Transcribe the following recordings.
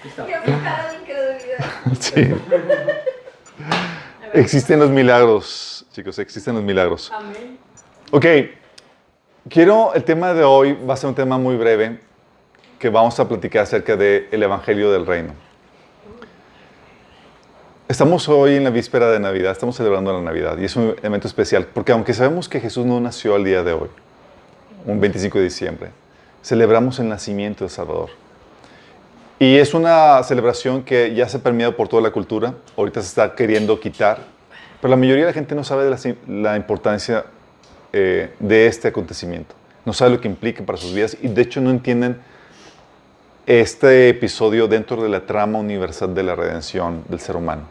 Sí. Existen los milagros, chicos, existen los milagros. Amén. Ok, quiero, el tema de hoy va a ser un tema muy breve que vamos a platicar acerca del Evangelio del Reino. Estamos hoy en la víspera de Navidad, estamos celebrando la Navidad y es un evento especial porque aunque sabemos que Jesús no nació al día de hoy, un 25 de diciembre, celebramos el nacimiento de Salvador. Y es una celebración que ya se ha permeado por toda la cultura, ahorita se está queriendo quitar, pero la mayoría de la gente no sabe de la, la importancia eh, de este acontecimiento, no sabe lo que implica para sus vidas. Y de hecho no entienden este episodio dentro de la trama universal de la redención del ser humano.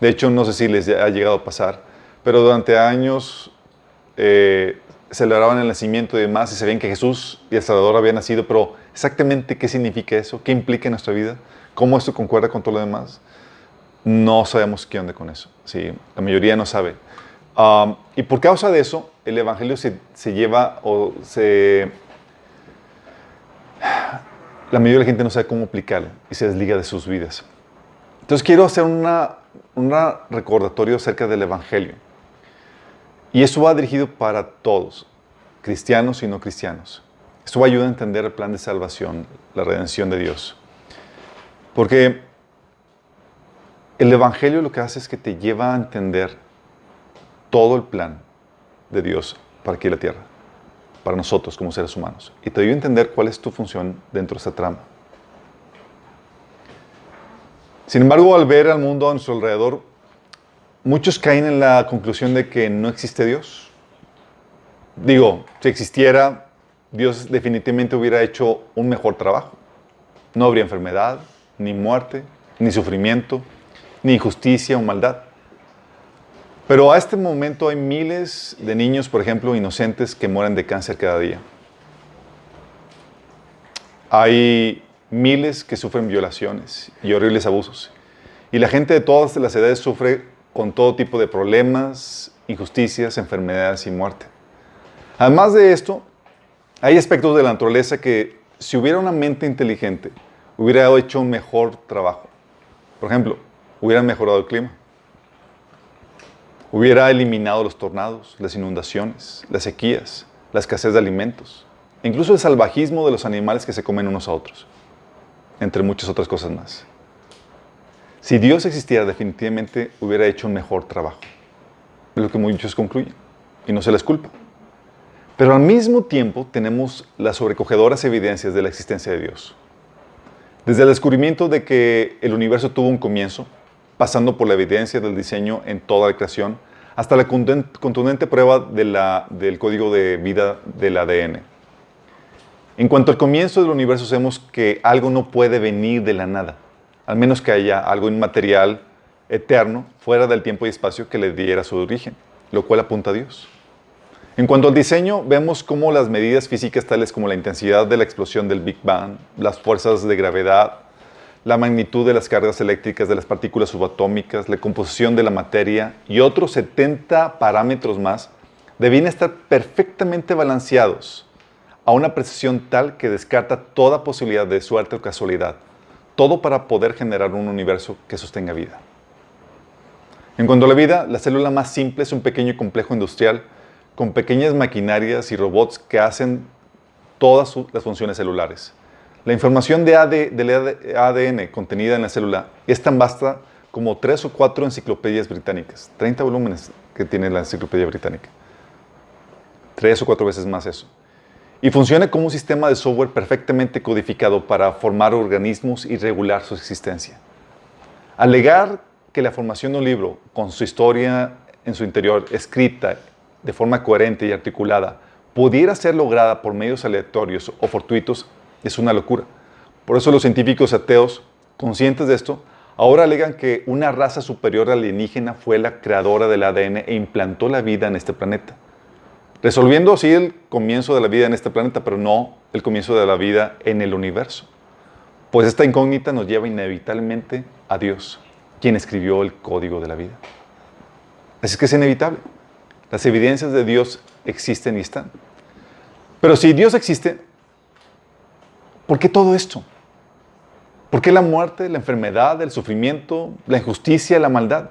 De hecho, no sé si les ha llegado a pasar, pero durante años eh, celebraban el nacimiento y demás y sabían que Jesús y el Salvador habían nacido, pero exactamente qué significa eso, qué implica en nuestra vida, cómo esto concuerda con todo lo demás, no sabemos qué onda con eso. Sí, la mayoría no sabe. Y por causa de eso, el Evangelio se, se lleva o se... La mayoría de la gente no sabe cómo aplicarlo y se desliga de sus vidas. Entonces quiero hacer una, un recordatorio acerca del Evangelio. Y eso va dirigido para todos, cristianos y no cristianos. Esto va a ayudar a entender el plan de salvación, la redención de Dios. Porque el Evangelio lo que hace es que te lleva a entender todo el plan de Dios para aquí en la tierra, para nosotros como seres humanos. Y te ayuda a entender cuál es tu función dentro de esa trama. Sin embargo, al ver al mundo a nuestro alrededor, muchos caen en la conclusión de que no existe Dios. Digo, si existiera, Dios definitivamente hubiera hecho un mejor trabajo. No habría enfermedad, ni muerte, ni sufrimiento, ni injusticia o maldad. Pero a este momento hay miles de niños, por ejemplo, inocentes que mueren de cáncer cada día. Hay miles que sufren violaciones y horribles abusos. Y la gente de todas las edades sufre con todo tipo de problemas, injusticias, enfermedades y muerte. Además de esto, hay aspectos de la naturaleza que si hubiera una mente inteligente, hubiera hecho un mejor trabajo. Por ejemplo, hubiera mejorado el clima. Hubiera eliminado los tornados, las inundaciones, las sequías, la escasez de alimentos, incluso el salvajismo de los animales que se comen unos a otros entre muchas otras cosas más. Si Dios existiera, definitivamente hubiera hecho un mejor trabajo. Es lo que muchos concluyen. Y no se les culpa. Pero al mismo tiempo tenemos las sobrecogedoras evidencias de la existencia de Dios. Desde el descubrimiento de que el universo tuvo un comienzo, pasando por la evidencia del diseño en toda la creación, hasta la contundente prueba del código de vida del ADN en cuanto al comienzo del universo, sabemos que algo no puede venir de la nada, al menos que haya algo inmaterial, eterno, fuera del tiempo y espacio que le diera su origen, lo cual apunta a Dios. En cuanto al diseño, vemos cómo las medidas físicas tales como la intensidad de la explosión del Big Bang, las fuerzas de gravedad, la magnitud de las cargas eléctricas de las partículas subatómicas, la composición de la materia y otros 70 parámetros más debían estar perfectamente balanceados a una precisión tal que descarta toda posibilidad de suerte o casualidad, todo para poder generar un universo que sostenga vida. En cuanto a la vida, la célula más simple es un pequeño complejo industrial con pequeñas maquinarias y robots que hacen todas las funciones celulares. La información de del ADN contenida en la célula es tan vasta como tres o cuatro enciclopedias británicas, 30 volúmenes que tiene la enciclopedia británica. Tres o cuatro veces más eso y funciona como un sistema de software perfectamente codificado para formar organismos y regular su existencia. Alegar que la formación de un libro, con su historia en su interior escrita de forma coherente y articulada, pudiera ser lograda por medios aleatorios o fortuitos es una locura. Por eso los científicos ateos, conscientes de esto, ahora alegan que una raza superior alienígena fue la creadora del ADN e implantó la vida en este planeta resolviendo así el comienzo de la vida en este planeta, pero no el comienzo de la vida en el universo. Pues esta incógnita nos lleva inevitablemente a Dios, quien escribió el código de la vida. Así que es inevitable. Las evidencias de Dios existen y están. Pero si Dios existe, ¿por qué todo esto? ¿Por qué la muerte, la enfermedad, el sufrimiento, la injusticia, la maldad?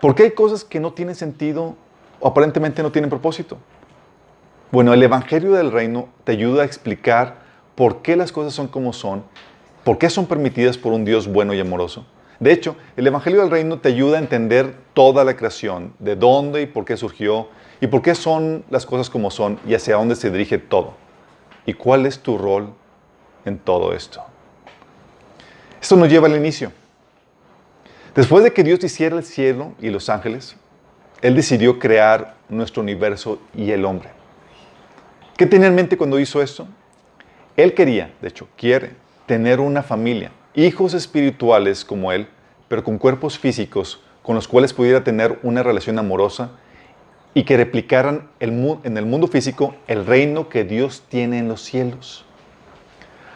¿Por qué hay cosas que no tienen sentido o aparentemente no tienen propósito? Bueno, el Evangelio del Reino te ayuda a explicar por qué las cosas son como son, por qué son permitidas por un Dios bueno y amoroso. De hecho, el Evangelio del Reino te ayuda a entender toda la creación, de dónde y por qué surgió, y por qué son las cosas como son, y hacia dónde se dirige todo. ¿Y cuál es tu rol en todo esto? Esto nos lleva al inicio. Después de que Dios hiciera el cielo y los ángeles, Él decidió crear nuestro universo y el hombre. ¿Qué tenía en mente cuando hizo esto? Él quería, de hecho, quiere tener una familia, hijos espirituales como Él, pero con cuerpos físicos con los cuales pudiera tener una relación amorosa y que replicaran en el mundo físico el reino que Dios tiene en los cielos.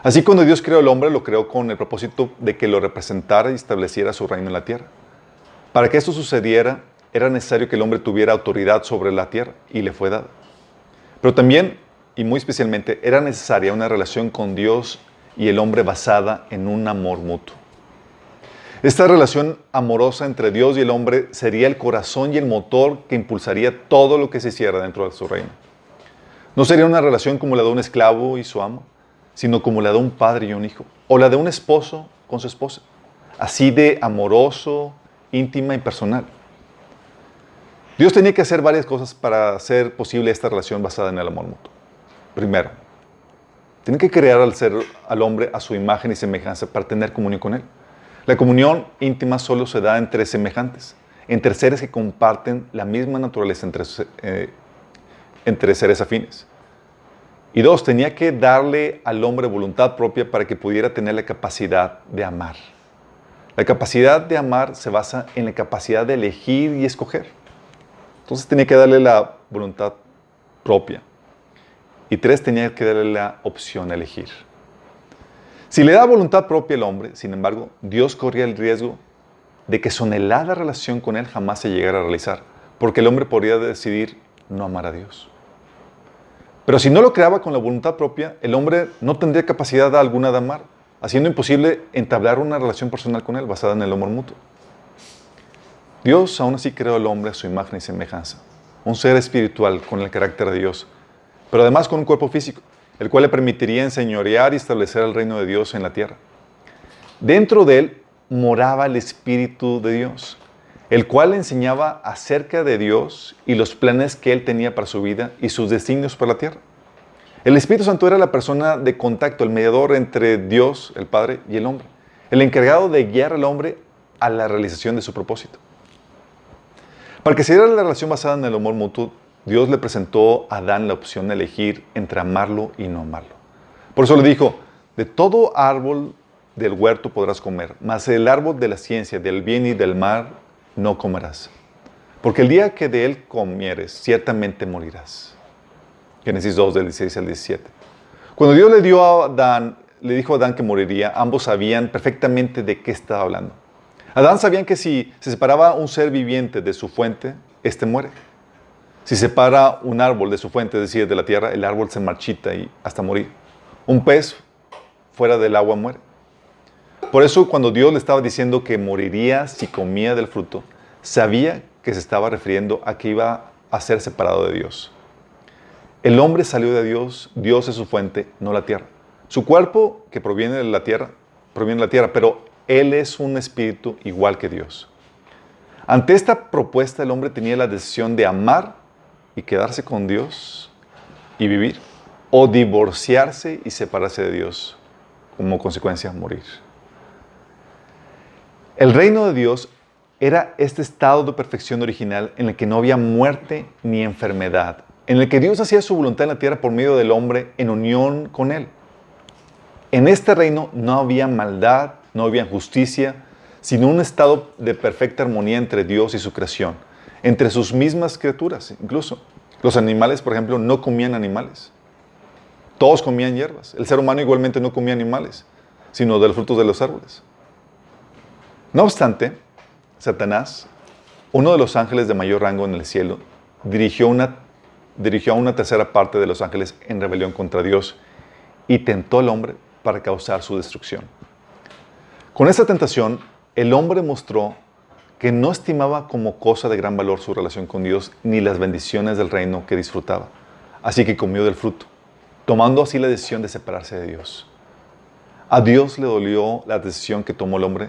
Así cuando Dios creó al hombre, lo creó con el propósito de que lo representara y estableciera su reino en la tierra. Para que esto sucediera, era necesario que el hombre tuviera autoridad sobre la tierra y le fue dada. Pero también, y muy especialmente, era necesaria una relación con Dios y el hombre basada en un amor mutuo. Esta relación amorosa entre Dios y el hombre sería el corazón y el motor que impulsaría todo lo que se hiciera dentro de su reino. No sería una relación como la de un esclavo y su amo, sino como la de un padre y un hijo, o la de un esposo con su esposa, así de amoroso, íntima y personal. Dios tenía que hacer varias cosas para hacer posible esta relación basada en el amor mutuo. Primero, tiene que crear al ser al hombre a su imagen y semejanza para tener comunión con él. La comunión íntima solo se da entre semejantes, entre seres que comparten la misma naturaleza entre, eh, entre seres afines. Y dos, tenía que darle al hombre voluntad propia para que pudiera tener la capacidad de amar. La capacidad de amar se basa en la capacidad de elegir y escoger. Entonces tenía que darle la voluntad propia. Y tres, tenía que darle la opción a elegir. Si le da voluntad propia al hombre, sin embargo, Dios corría el riesgo de que su anhelada relación con él jamás se llegara a realizar, porque el hombre podría decidir no amar a Dios. Pero si no lo creaba con la voluntad propia, el hombre no tendría capacidad alguna de amar, haciendo imposible entablar una relación personal con él basada en el amor mutuo. Dios aún así creó al hombre a su imagen y semejanza, un ser espiritual con el carácter de Dios, pero además con un cuerpo físico, el cual le permitiría enseñorear y establecer el reino de Dios en la tierra. Dentro de él moraba el Espíritu de Dios, el cual le enseñaba acerca de Dios y los planes que él tenía para su vida y sus designios para la tierra. El Espíritu Santo era la persona de contacto, el mediador entre Dios, el Padre, y el hombre, el encargado de guiar al hombre a la realización de su propósito. Para que se diera la relación basada en el amor mutuo, Dios le presentó a Adán la opción de elegir entre amarlo y no amarlo. Por eso le dijo, de todo árbol del huerto podrás comer, mas el árbol de la ciencia, del bien y del mal, no comerás. Porque el día que de él comieres, ciertamente morirás. Génesis 2, del 16 al 17. Cuando Dios le dio a Adán, le dijo a Adán que moriría, ambos sabían perfectamente de qué estaba hablando. Adán sabían que si se separaba un ser viviente de su fuente, éste muere. Si separa un árbol de su fuente, es decir, de la tierra, el árbol se marchita y hasta morir. Un pez fuera del agua muere. Por eso cuando Dios le estaba diciendo que moriría si comía del fruto, sabía que se estaba refiriendo a que iba a ser separado de Dios. El hombre salió de Dios, Dios es su fuente, no la tierra. Su cuerpo, que proviene de la tierra, proviene de la tierra, pero él es un espíritu igual que Dios. Ante esta propuesta, el hombre tenía la decisión de amar y quedarse con Dios y vivir, o divorciarse y separarse de Dios, como consecuencia morir. El reino de Dios era este estado de perfección original en el que no había muerte ni enfermedad, en el que Dios hacía su voluntad en la tierra por medio del hombre en unión con Él. En este reino no había maldad, no había justicia, sino un estado de perfecta armonía entre Dios y su creación, entre sus mismas criaturas incluso. Los animales, por ejemplo, no comían animales. Todos comían hierbas. El ser humano igualmente no comía animales, sino de los frutos de los árboles. No obstante, Satanás, uno de los ángeles de mayor rango en el cielo, dirigió, una, dirigió a una tercera parte de los ángeles en rebelión contra Dios y tentó al hombre para causar su destrucción. Con esta tentación, el hombre mostró que no estimaba como cosa de gran valor su relación con Dios ni las bendiciones del reino que disfrutaba. Así que comió del fruto, tomando así la decisión de separarse de Dios. A Dios le dolió la decisión que tomó el hombre,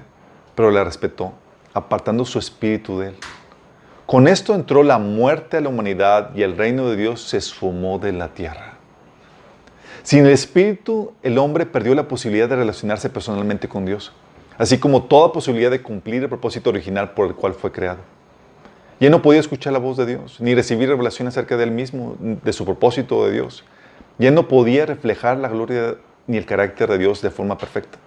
pero la respetó, apartando su espíritu de él. Con esto entró la muerte a la humanidad y el reino de Dios se esfumó de la tierra. Sin el espíritu, el hombre perdió la posibilidad de relacionarse personalmente con Dios así como toda posibilidad de cumplir el propósito original por el cual fue creado. Ya no podía escuchar la voz de Dios, ni recibir revelación acerca de él mismo, de su propósito de Dios. Ya no podía reflejar la gloria ni el carácter de Dios de forma perfecta.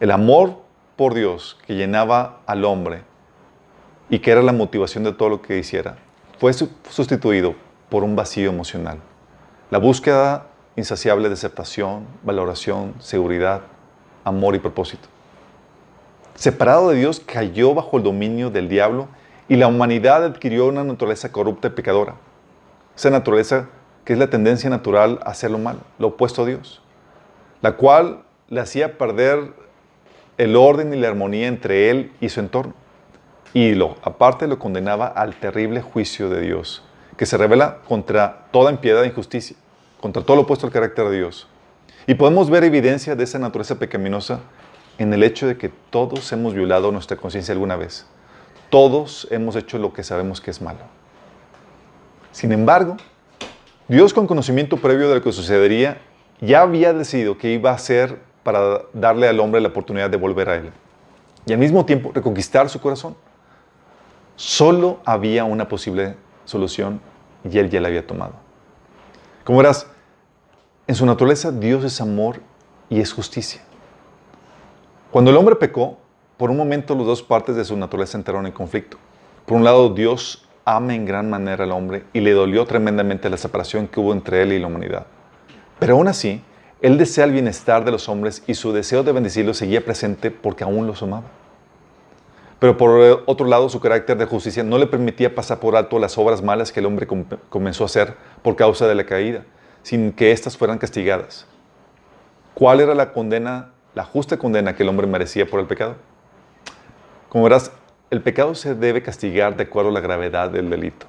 El amor por Dios que llenaba al hombre y que era la motivación de todo lo que hiciera, fue sustituido por un vacío emocional. La búsqueda insaciable de aceptación, valoración, seguridad, amor y propósito separado de Dios, cayó bajo el dominio del diablo y la humanidad adquirió una naturaleza corrupta y pecadora. Esa naturaleza que es la tendencia natural a hacer lo malo, lo opuesto a Dios, la cual le hacía perder el orden y la armonía entre él y su entorno. Y lo, aparte lo condenaba al terrible juicio de Dios, que se revela contra toda impiedad e injusticia, contra todo lo opuesto al carácter de Dios. Y podemos ver evidencia de esa naturaleza pecaminosa en el hecho de que todos hemos violado nuestra conciencia alguna vez. Todos hemos hecho lo que sabemos que es malo. Sin embargo, Dios con conocimiento previo de lo que sucedería, ya había decidido que iba a hacer para darle al hombre la oportunidad de volver a Él. Y al mismo tiempo reconquistar su corazón. Solo había una posible solución y Él ya la había tomado. Como verás, en su naturaleza Dios es amor y es justicia. Cuando el hombre pecó, por un momento las dos partes de su naturaleza entraron en conflicto. Por un lado, Dios ama en gran manera al hombre y le dolió tremendamente la separación que hubo entre él y la humanidad. Pero aún así, él desea el bienestar de los hombres y su deseo de bendecirlos seguía presente porque aún los amaba. Pero por otro lado, su carácter de justicia no le permitía pasar por alto las obras malas que el hombre comenzó a hacer por causa de la caída, sin que éstas fueran castigadas. ¿Cuál era la condena la justa condena que el hombre merecía por el pecado. Como verás, el pecado se debe castigar de acuerdo a la gravedad del delito,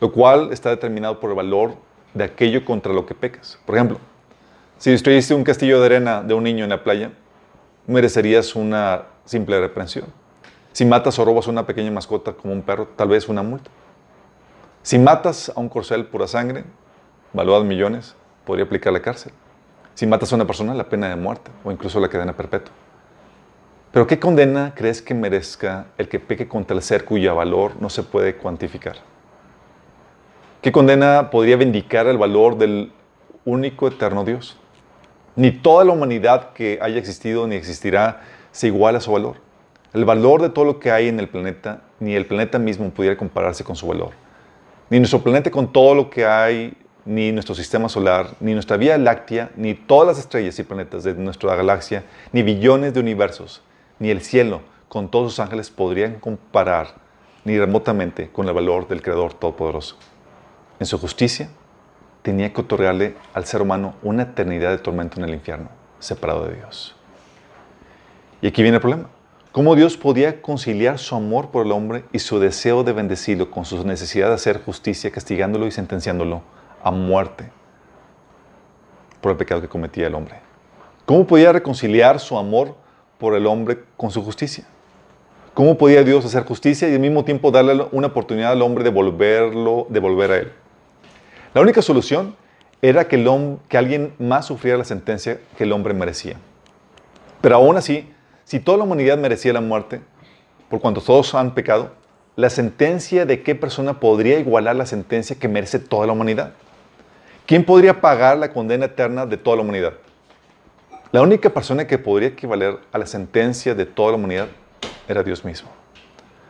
lo cual está determinado por el valor de aquello contra lo que pecas. Por ejemplo, si destruiste un castillo de arena de un niño en la playa, merecerías una simple reprensión. Si matas o robas a una pequeña mascota como un perro, tal vez una multa. Si matas a un corcel pura sangre, valuado millones, podría aplicar la cárcel. Si matas a una persona, la pena de muerte o incluso la cadena perpetua. Pero ¿qué condena crees que merezca el que peque contra el ser cuyo valor no se puede cuantificar? ¿Qué condena podría vindicar el valor del único eterno Dios? Ni toda la humanidad que haya existido ni existirá se iguala a su valor. El valor de todo lo que hay en el planeta, ni el planeta mismo pudiera compararse con su valor. Ni nuestro planeta con todo lo que hay ni nuestro sistema solar, ni nuestra Vía Láctea, ni todas las estrellas y planetas de nuestra galaxia, ni billones de universos, ni el cielo con todos sus ángeles podrían comparar ni remotamente con el valor del Creador Todopoderoso. En su justicia, tenía que otorgarle al ser humano una eternidad de tormento en el infierno, separado de Dios. Y aquí viene el problema. ¿Cómo Dios podía conciliar su amor por el hombre y su deseo de bendecirlo con su necesidad de hacer justicia, castigándolo y sentenciándolo a muerte por el pecado que cometía el hombre. ¿Cómo podía reconciliar su amor por el hombre con su justicia? ¿Cómo podía Dios hacer justicia y al mismo tiempo darle una oportunidad al hombre de volverlo, de volver a él? La única solución era que, el que alguien más sufriera la sentencia que el hombre merecía. Pero aún así, si toda la humanidad merecía la muerte, por cuanto todos han pecado, la sentencia de qué persona podría igualar la sentencia que merece toda la humanidad. ¿Quién podría pagar la condena eterna de toda la humanidad? La única persona que podría equivaler a la sentencia de toda la humanidad era Dios mismo.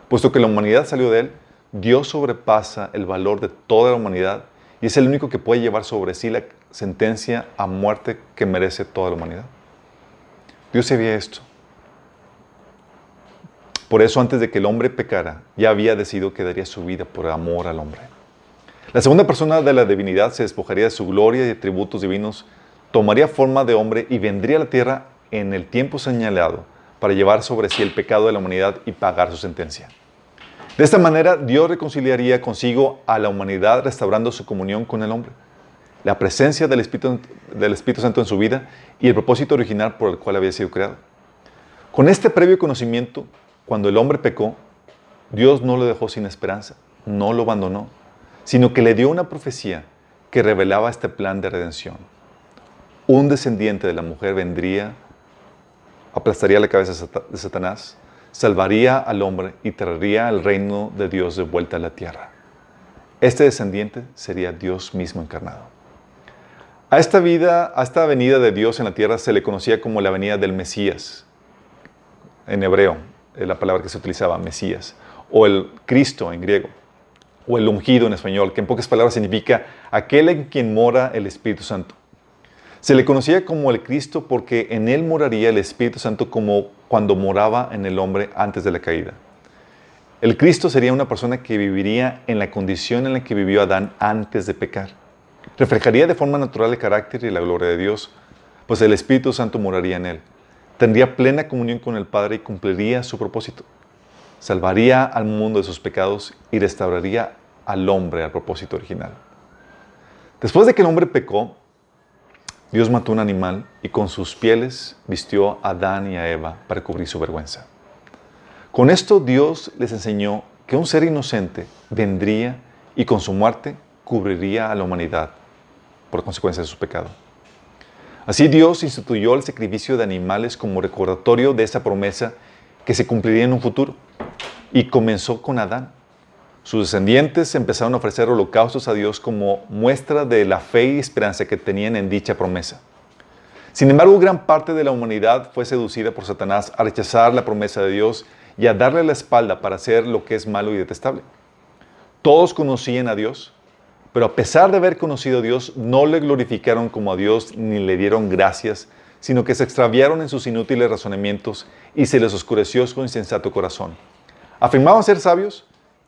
Puesto que la humanidad salió de Él, Dios sobrepasa el valor de toda la humanidad y es el único que puede llevar sobre sí la sentencia a muerte que merece toda la humanidad. Dios sabía esto. Por eso antes de que el hombre pecara, ya había decidido que daría su vida por amor al hombre. La segunda persona de la divinidad se despojaría de su gloria y de tributos divinos, tomaría forma de hombre y vendría a la tierra en el tiempo señalado para llevar sobre sí el pecado de la humanidad y pagar su sentencia. De esta manera, Dios reconciliaría consigo a la humanidad restaurando su comunión con el hombre, la presencia del Espíritu Santo en su vida y el propósito original por el cual había sido creado. Con este previo conocimiento, cuando el hombre pecó, Dios no lo dejó sin esperanza, no lo abandonó, sino que le dio una profecía que revelaba este plan de redención. Un descendiente de la mujer vendría, aplastaría la cabeza de Satanás, salvaría al hombre y traería el reino de Dios de vuelta a la tierra. Este descendiente sería Dios mismo encarnado. A esta vida, a esta venida de Dios en la tierra se le conocía como la venida del Mesías. En hebreo, es la palabra que se utilizaba, Mesías, o el Cristo en griego, o el ungido en español, que en pocas palabras significa aquel en quien mora el Espíritu Santo. Se le conocía como el Cristo porque en él moraría el Espíritu Santo como cuando moraba en el hombre antes de la caída. El Cristo sería una persona que viviría en la condición en la que vivió Adán antes de pecar. Reflejaría de forma natural el carácter y la gloria de Dios, pues el Espíritu Santo moraría en él. Tendría plena comunión con el Padre y cumpliría su propósito. Salvaría al mundo de sus pecados y restauraría al hombre al propósito original. Después de que el hombre pecó, Dios mató un animal y con sus pieles vistió a Adán y a Eva para cubrir su vergüenza. Con esto Dios les enseñó que un ser inocente vendría y con su muerte cubriría a la humanidad por consecuencia de su pecado. Así Dios instituyó el sacrificio de animales como recordatorio de esa promesa que se cumpliría en un futuro. Y comenzó con Adán. Sus descendientes empezaron a ofrecer holocaustos a Dios como muestra de la fe y esperanza que tenían en dicha promesa. Sin embargo, gran parte de la humanidad fue seducida por Satanás a rechazar la promesa de Dios y a darle la espalda para hacer lo que es malo y detestable. Todos conocían a Dios, pero a pesar de haber conocido a Dios, no le glorificaron como a Dios ni le dieron gracias, sino que se extraviaron en sus inútiles razonamientos y se les oscureció su insensato corazón. Afirmaban ser sabios,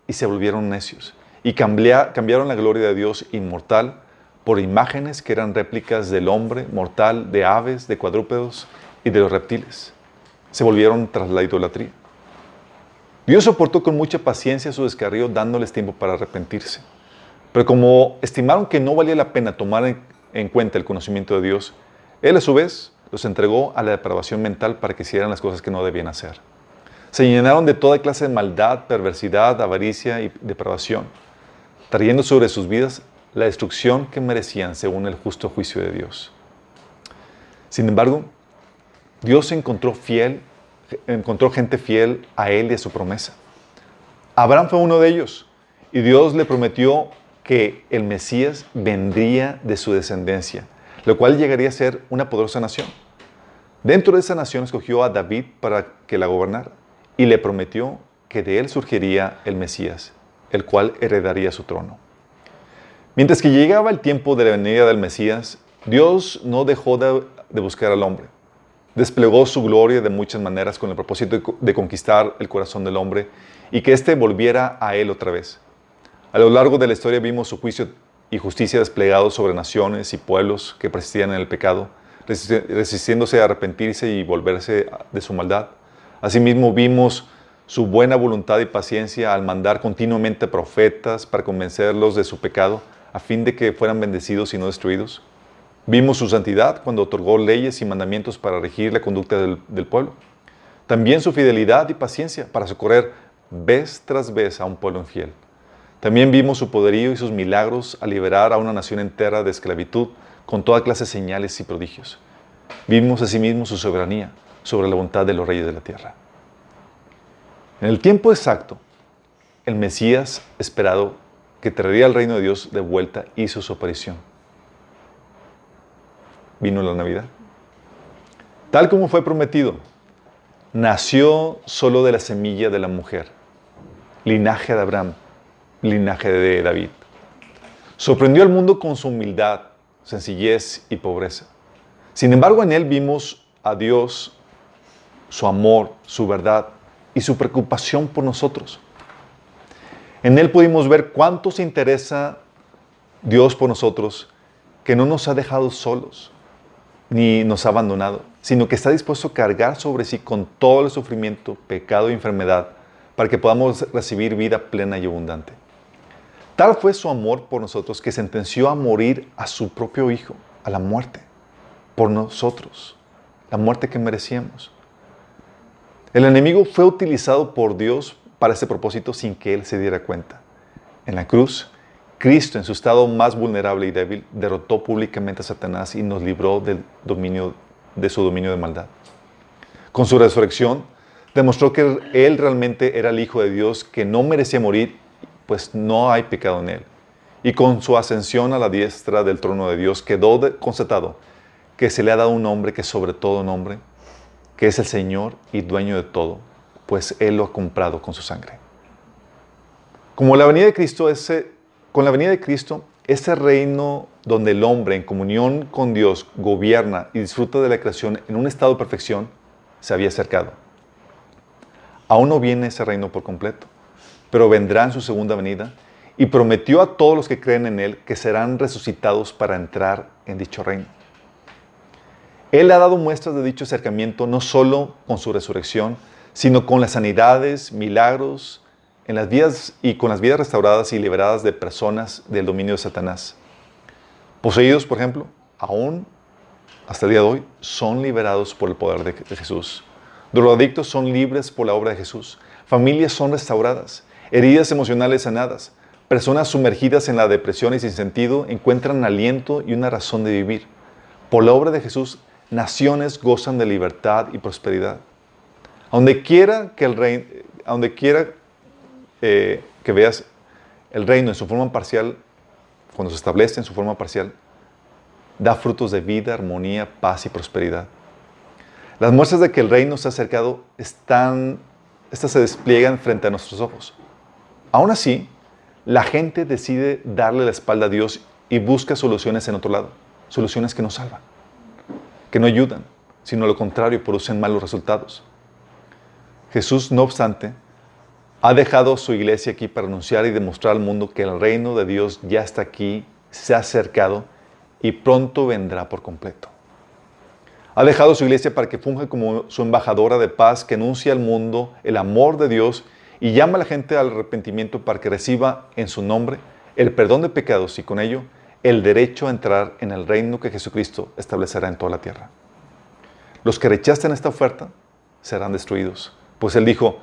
y se volvieron necios y cambiaron la gloria de Dios inmortal por imágenes que eran réplicas del hombre mortal, de aves, de cuadrúpedos y de los reptiles. Se volvieron tras la idolatría. Dios soportó con mucha paciencia su descarrío dándoles tiempo para arrepentirse. Pero como estimaron que no valía la pena tomar en cuenta el conocimiento de Dios, Él a su vez los entregó a la depravación mental para que hicieran las cosas que no debían hacer. Se llenaron de toda clase de maldad, perversidad, avaricia y depravación, trayendo sobre sus vidas la destrucción que merecían según el justo juicio de Dios. Sin embargo, Dios encontró fiel, encontró gente fiel a él y a su promesa. Abraham fue uno de ellos y Dios le prometió que el Mesías vendría de su descendencia, lo cual llegaría a ser una poderosa nación. Dentro de esa nación escogió a David para que la gobernara y le prometió que de él surgiría el Mesías, el cual heredaría su trono. Mientras que llegaba el tiempo de la venida del Mesías, Dios no dejó de, buscar al hombre. Desplegó su gloria de muchas maneras con el propósito de conquistar el corazón del hombre y que éste volviera a él otra vez. A lo largo de la historia vimos su juicio y justicia desplegados sobre naciones y pueblos que persistían en el pecado, resistiéndose a arrepentirse y volverse de su maldad. Asimismo vimos su buena voluntad y paciencia al mandar continuamente profetas para convencerlos de su pecado a fin de que fueran bendecidos y no destruidos. Vimos su santidad cuando otorgó leyes y mandamientos para regir la conducta del, pueblo. También su fidelidad y paciencia para socorrer vez tras vez a un pueblo infiel. También vimos su poderío y sus milagros al liberar a una nación entera de esclavitud con toda clase de señales y prodigios. Vimos asimismo su soberanía sobre la voluntad de los reyes de la tierra. En el tiempo exacto, el Mesías esperado que traería el reino de Dios de vuelta hizo su aparición. Vino la Navidad. Tal como fue prometido, nació solo de la semilla de la mujer, linaje de Abraham, linaje de David. Sorprendió al mundo con su humildad, sencillez y pobreza. Sin embargo, en él vimos a Dios su amor, su verdad y su preocupación por nosotros. En Él pudimos ver cuánto se interesa Dios por nosotros, que no nos ha dejado solos, ni nos ha abandonado, sino que está dispuesto a cargar sobre sí con todo el sufrimiento, pecado y enfermedad para que podamos recibir vida plena y abundante. Tal fue su amor por nosotros que sentenció a morir a su propio Hijo, a la muerte, por nosotros, la muerte que merecíamos. El enemigo fue utilizado por Dios para ese propósito sin que él se diera cuenta. En la cruz, Cristo, en su estado más vulnerable y débil, derrotó públicamente a Satanás y nos libró del dominio, de su dominio de maldad. Con su resurrección, demostró que él realmente era el Hijo de Dios, que no merecía morir, pues no hay pecado en él. Y con su ascensión a la diestra del trono de Dios, quedó constatado que se le ha dado un nombre que sobre todo nombre, que es el Señor y dueño de todo, pues Él lo ha comprado con su sangre. Como la venida de Cristo, ese, con la venida de Cristo, ese reino donde el hombre en comunión con Dios gobierna y disfruta de la creación en un estado de perfección, se había acercado. Aún no viene ese reino por completo, pero vendrá en su segunda venida y prometió a todos los que creen en Él que serán resucitados para entrar en dicho reino. Él ha dado muestras de dicho acercamiento no solo con su resurrección, sino con las sanidades, milagros, en las vidas y con las vidas restauradas y liberadas de personas del dominio de Satanás. Poseídos, por ejemplo, aún hasta el día de hoy, son liberados por el poder de, Jesús. Drogadictos son libres por la obra de Jesús. Familias son restauradas. Heridas emocionales sanadas. Personas sumergidas en la depresión y sin sentido encuentran aliento y una razón de vivir. Por la obra de Jesús, naciones gozan de libertad y prosperidad. A donde quiera que el reino, donde quiera eh, que veas el reino en su forma parcial, cuando se establece en su forma parcial, da frutos de vida, armonía, paz y prosperidad. Las muestras de que el reino se ha acercado están, estas se despliegan frente a nuestros ojos. Aún así, la gente decide darle la espalda a Dios y busca soluciones en otro lado, soluciones que no salvan, que no ayudan, sino lo contrario, producen malos resultados. Jesús, no obstante, ha dejado su iglesia aquí para anunciar y demostrar al mundo que el reino de Dios ya está aquí, se ha acercado y pronto vendrá por completo. Ha dejado su iglesia para que funja como su embajadora de paz que anuncia al mundo el amor de Dios y llama a la gente al arrepentimiento para que reciba en su nombre el perdón de pecados y con ello el derecho a entrar en el reino que Jesucristo establecerá en toda la tierra. Los que rechacen esta oferta serán destruidos. Pues él dijo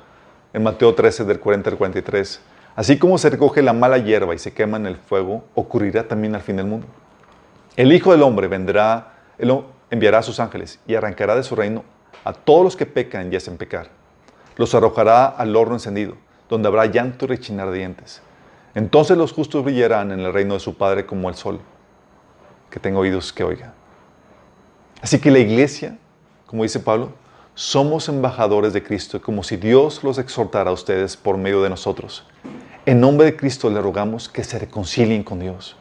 en Mateo 13 del 40 al 43, así como se recoge la mala hierba y se quema en el fuego, ocurrirá también al fin del mundo. El Hijo del Hombre vendrá, enviará a sus ángeles y arrancará de su reino a todos los que pecan y hacen pecar. Los arrojará al horno encendido, donde habrá llanto y rechinar de dientes. Entonces los justos brillarán en el reino de su Padre como el sol. Que tenga oídos que oiga. Así que la iglesia, como dice Pablo, somos embajadores de Cristo, como si Dios los exhortara a ustedes por medio de nosotros. En nombre de Cristo le rogamos que se reconcilien con Dios.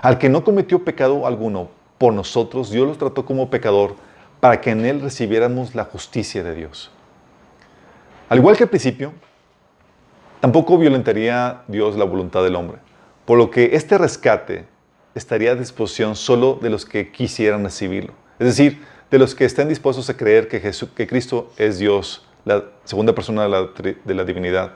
Al que no cometió pecado alguno, por nosotros, Dios los trató como pecador para que en Él recibiéramos la justicia de Dios. Al igual que al principio, tampoco violentaría Dios la voluntad del hombre, por lo que este rescate estaría a disposición solo de los que quisieran recibirlo. Es decir, de los que estén dispuestos a creer que, que Cristo es Dios, la segunda persona de la, de la divinidad,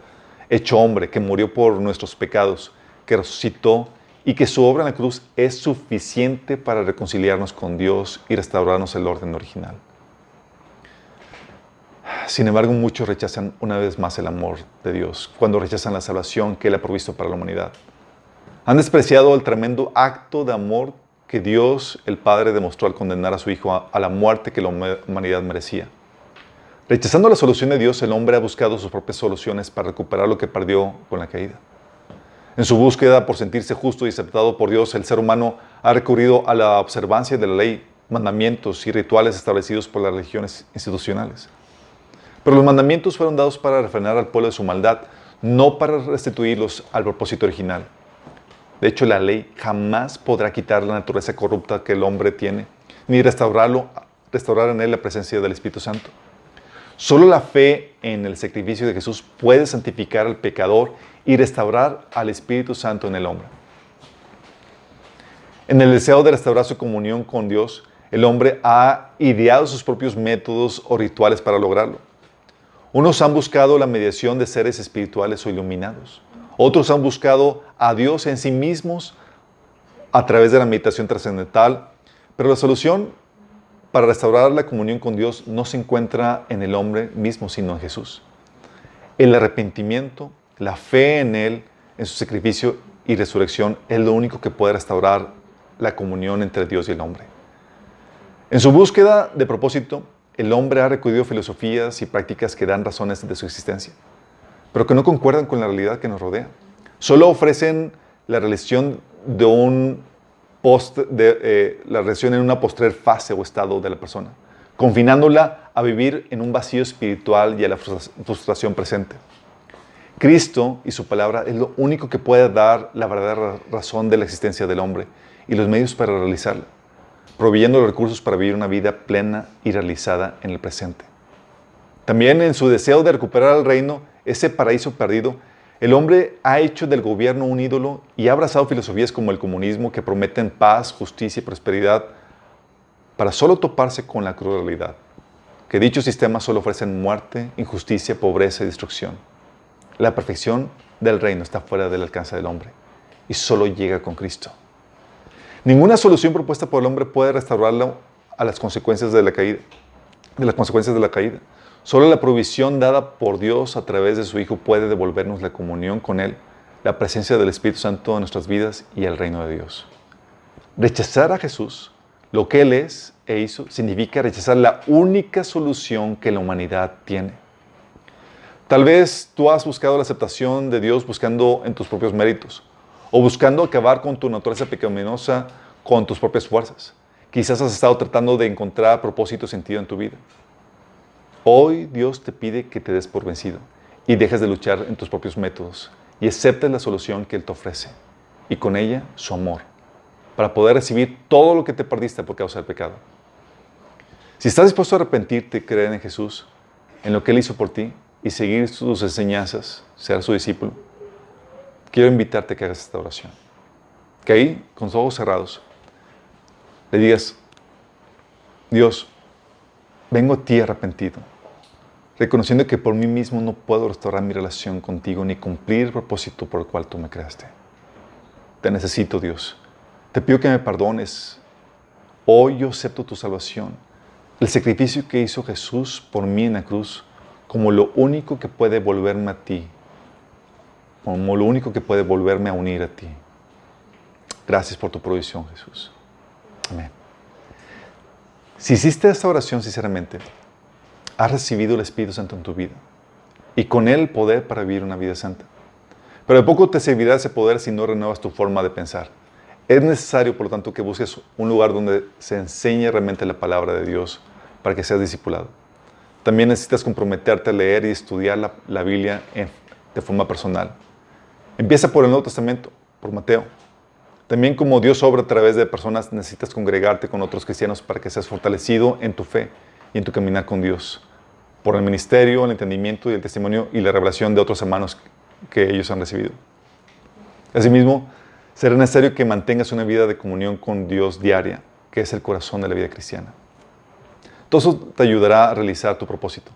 hecho hombre, que murió por nuestros pecados, que resucitó y que su obra en la cruz es suficiente para reconciliarnos con Dios y restaurarnos el orden original. Sin embargo, muchos rechazan una vez más el amor de Dios cuando rechazan la salvación que Él ha provisto para la humanidad. Han despreciado el tremendo acto de amor que Dios, el Padre, demostró al condenar a su Hijo a, la muerte que la humanidad merecía. Rechazando la solución de Dios, el hombre ha buscado sus propias soluciones para recuperar lo que perdió con la caída. En su búsqueda por sentirse justo y aceptado por Dios, el ser humano ha recurrido a la observancia de la ley, mandamientos y rituales establecidos por las religiones institucionales. Pero los mandamientos fueron dados para refrenar al pueblo de su maldad, no para restituirlos al propósito original. De hecho, la ley jamás podrá quitar la naturaleza corrupta que el hombre tiene, ni restaurarlo, restaurar en él la presencia del Espíritu Santo. Solo la fe en el sacrificio de Jesús puede santificar al pecador y restaurar al Espíritu Santo en el hombre. En el deseo de restaurar su comunión con Dios, el hombre ha ideado sus propios métodos o rituales para lograrlo. Unos han buscado la mediación de seres espirituales o iluminados. Otros han buscado a Dios en sí mismos a través de la meditación trascendental. Pero la solución para restaurar la comunión con Dios no se encuentra en el hombre mismo, sino en Jesús. El arrepentimiento, la fe en Él, en su sacrificio y resurrección, es lo único que puede restaurar la comunión entre Dios y el hombre. En su búsqueda de propósito, el hombre ha recorrido filosofías y prácticas que dan razones de su existencia, pero que no concuerdan con la realidad que nos rodea. Solo ofrecen la realización de un post, eh, la realización en una postrer fase o estado de la persona, confinándola a vivir en un vacío espiritual y a la frustración presente. Cristo y su palabra es lo único que puede dar la verdadera razón de la existencia del hombre y los medios para realizarla proveyendo los recursos para vivir una vida plena y realizada en el presente. También en su deseo de recuperar el reino, ese paraíso perdido, el hombre ha hecho del gobierno un ídolo y ha abrazado filosofías como el comunismo que prometen paz, justicia y prosperidad para solo toparse con la cruel realidad, que dichos sistemas solo ofrecen muerte, injusticia, pobreza y destrucción. La perfección del reino está fuera del alcance del hombre y solo llega con Cristo. Ninguna solución propuesta por el hombre puede restaurarlo a las consecuencias de la caída, de las consecuencias de la caída. Solo la provisión dada por Dios a través de su Hijo puede devolvernos la comunión con Él, la presencia del Espíritu Santo en nuestras vidas y el reino de Dios. Rechazar a Jesús, lo que Él es e hizo, significa rechazar la única solución que la humanidad tiene. Tal vez tú has buscado la aceptación de Dios buscando en tus propios méritos o buscando acabar con tu naturaleza pecaminosa con tus propias fuerzas. Quizás has estado tratando de encontrar propósito sentido en tu vida. Hoy Dios te pide que te des por vencido y dejes de luchar en tus propios métodos y aceptes la solución que Él te ofrece y con ella su amor para poder recibir todo lo que te perdiste por causa del pecado. Si estás dispuesto a arrepentirte, creer en Jesús, en lo que Él hizo por ti y seguir sus enseñanzas, ser su discípulo, quiero invitarte a que hagas esta oración. Que ahí, con los ojos cerrados, le digas, Dios, vengo a ti arrepentido, reconociendo que por mí mismo no puedo restaurar mi relación contigo ni cumplir el propósito por el cual tú me creaste. Te necesito, Dios. Te pido que me perdones. Hoy yo acepto tu salvación, el sacrificio que hizo Jesús por mí en la cruz, como lo único que puede volverme a ti como lo único que puede volverme a unir a ti. Gracias por tu provisión, Jesús. Amén. Si hiciste esta oración sinceramente, has recibido el Espíritu Santo en tu vida y con él el poder para vivir una vida santa. Pero de poco te servirá ese poder si no renuevas tu forma de pensar. Es necesario, por lo tanto, que busques un lugar donde se enseñe realmente la palabra de Dios para que seas discipulado. También necesitas comprometerte a leer y estudiar la, la Biblia de forma personal. Empieza por el Nuevo Testamento, por Mateo. También como Dios obra a través de personas, necesitas congregarte con otros cristianos para que seas fortalecido en tu fe y en tu caminar con Dios. Por el ministerio, el entendimiento y el testimonio y la revelación de otros hermanos que ellos han recibido. Asimismo, será necesario que mantengas una vida de comunión con Dios diaria, que es el corazón de la vida cristiana. Todo eso te ayudará a realizar tu propósito.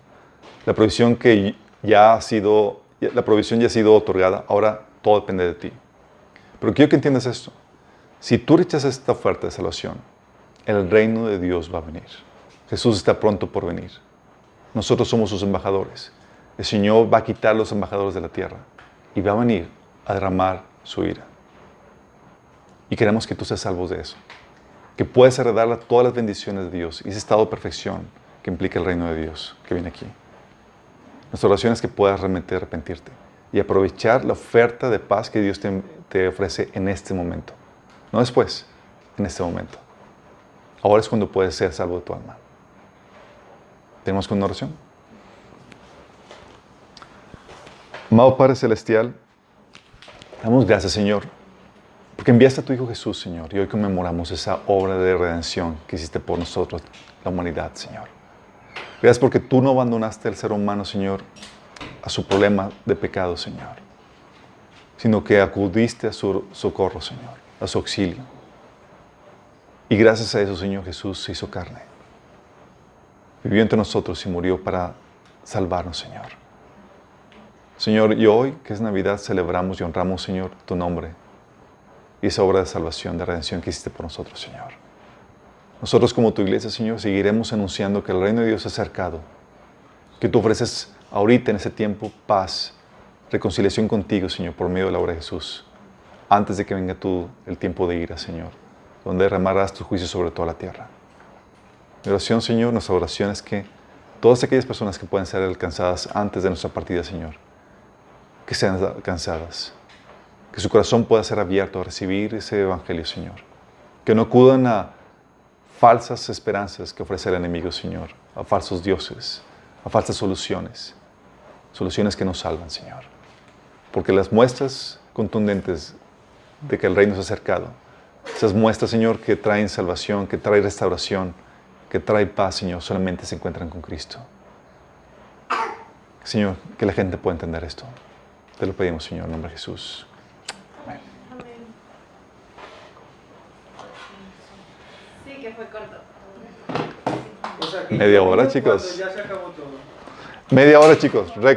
La provisión que ya ha sido, la provisión ya ha sido otorgada, ahora todo depende de ti. Pero quiero que entiendas esto. Si tú rechazas esta oferta de salvación, el reino de Dios va a venir. Jesús está pronto por venir. Nosotros somos sus embajadores. El Señor va a quitar los embajadores de la tierra y va a venir a derramar su ira. Y queremos que tú seas salvo de eso. Que puedas heredar todas las bendiciones de Dios y ese estado de perfección que implica el reino de Dios que viene aquí. Nuestra oración es que puedas realmente arrepentirte y aprovechar la oferta de paz que Dios te, ofrece en este momento. No después, en este momento. Ahora es cuando puedes ser salvo de tu alma. ¿Tenemos con una oración? Amado Padre Celestial, damos gracias, Señor, porque enviaste a tu Hijo Jesús, Señor, y hoy conmemoramos esa obra de redención que hiciste por nosotros, la humanidad, Señor. Gracias porque tú no abandonaste al ser humano, Señor, a su problema de pecado, Señor, sino que acudiste a su socorro, Señor, a su auxilio. Y gracias a eso, Señor Jesús se hizo carne. Vivió entre nosotros y murió para salvarnos, Señor. Señor, y hoy, que es Navidad, celebramos y honramos, Señor, tu nombre y esa obra de salvación, de redención que hiciste por nosotros, Señor. Nosotros como tu iglesia, Señor, seguiremos anunciando que el reino de Dios es acercado, que tú ofreces ahorita en ese tiempo paz, reconciliación contigo, Señor, por medio de la obra de Jesús, antes de que venga tú el tiempo de ira, Señor, donde derramarás tu juicio sobre toda la tierra. Mi oración, Señor, nuestra oración es que todas aquellas personas que puedan ser alcanzadas antes de nuestra partida, Señor, que sean alcanzadas, que su corazón pueda ser abierto a recibir ese evangelio, Señor, que no acudan a falsas esperanzas que ofrece el enemigo, Señor, a falsos dioses, a falsas soluciones, soluciones que nos salvan, Señor. Porque las muestras contundentes de que el reino se ha acercado, esas muestras, Señor, que traen salvación, que traen restauración, que traen paz, Señor, solamente se encuentran con Cristo. Señor, que la gente pueda entender esto. Te lo pedimos, Señor, en nombre de Jesús. Sí, que fue corto. Media hora, chicos. Ya se acabó todo. Media hora, chicos.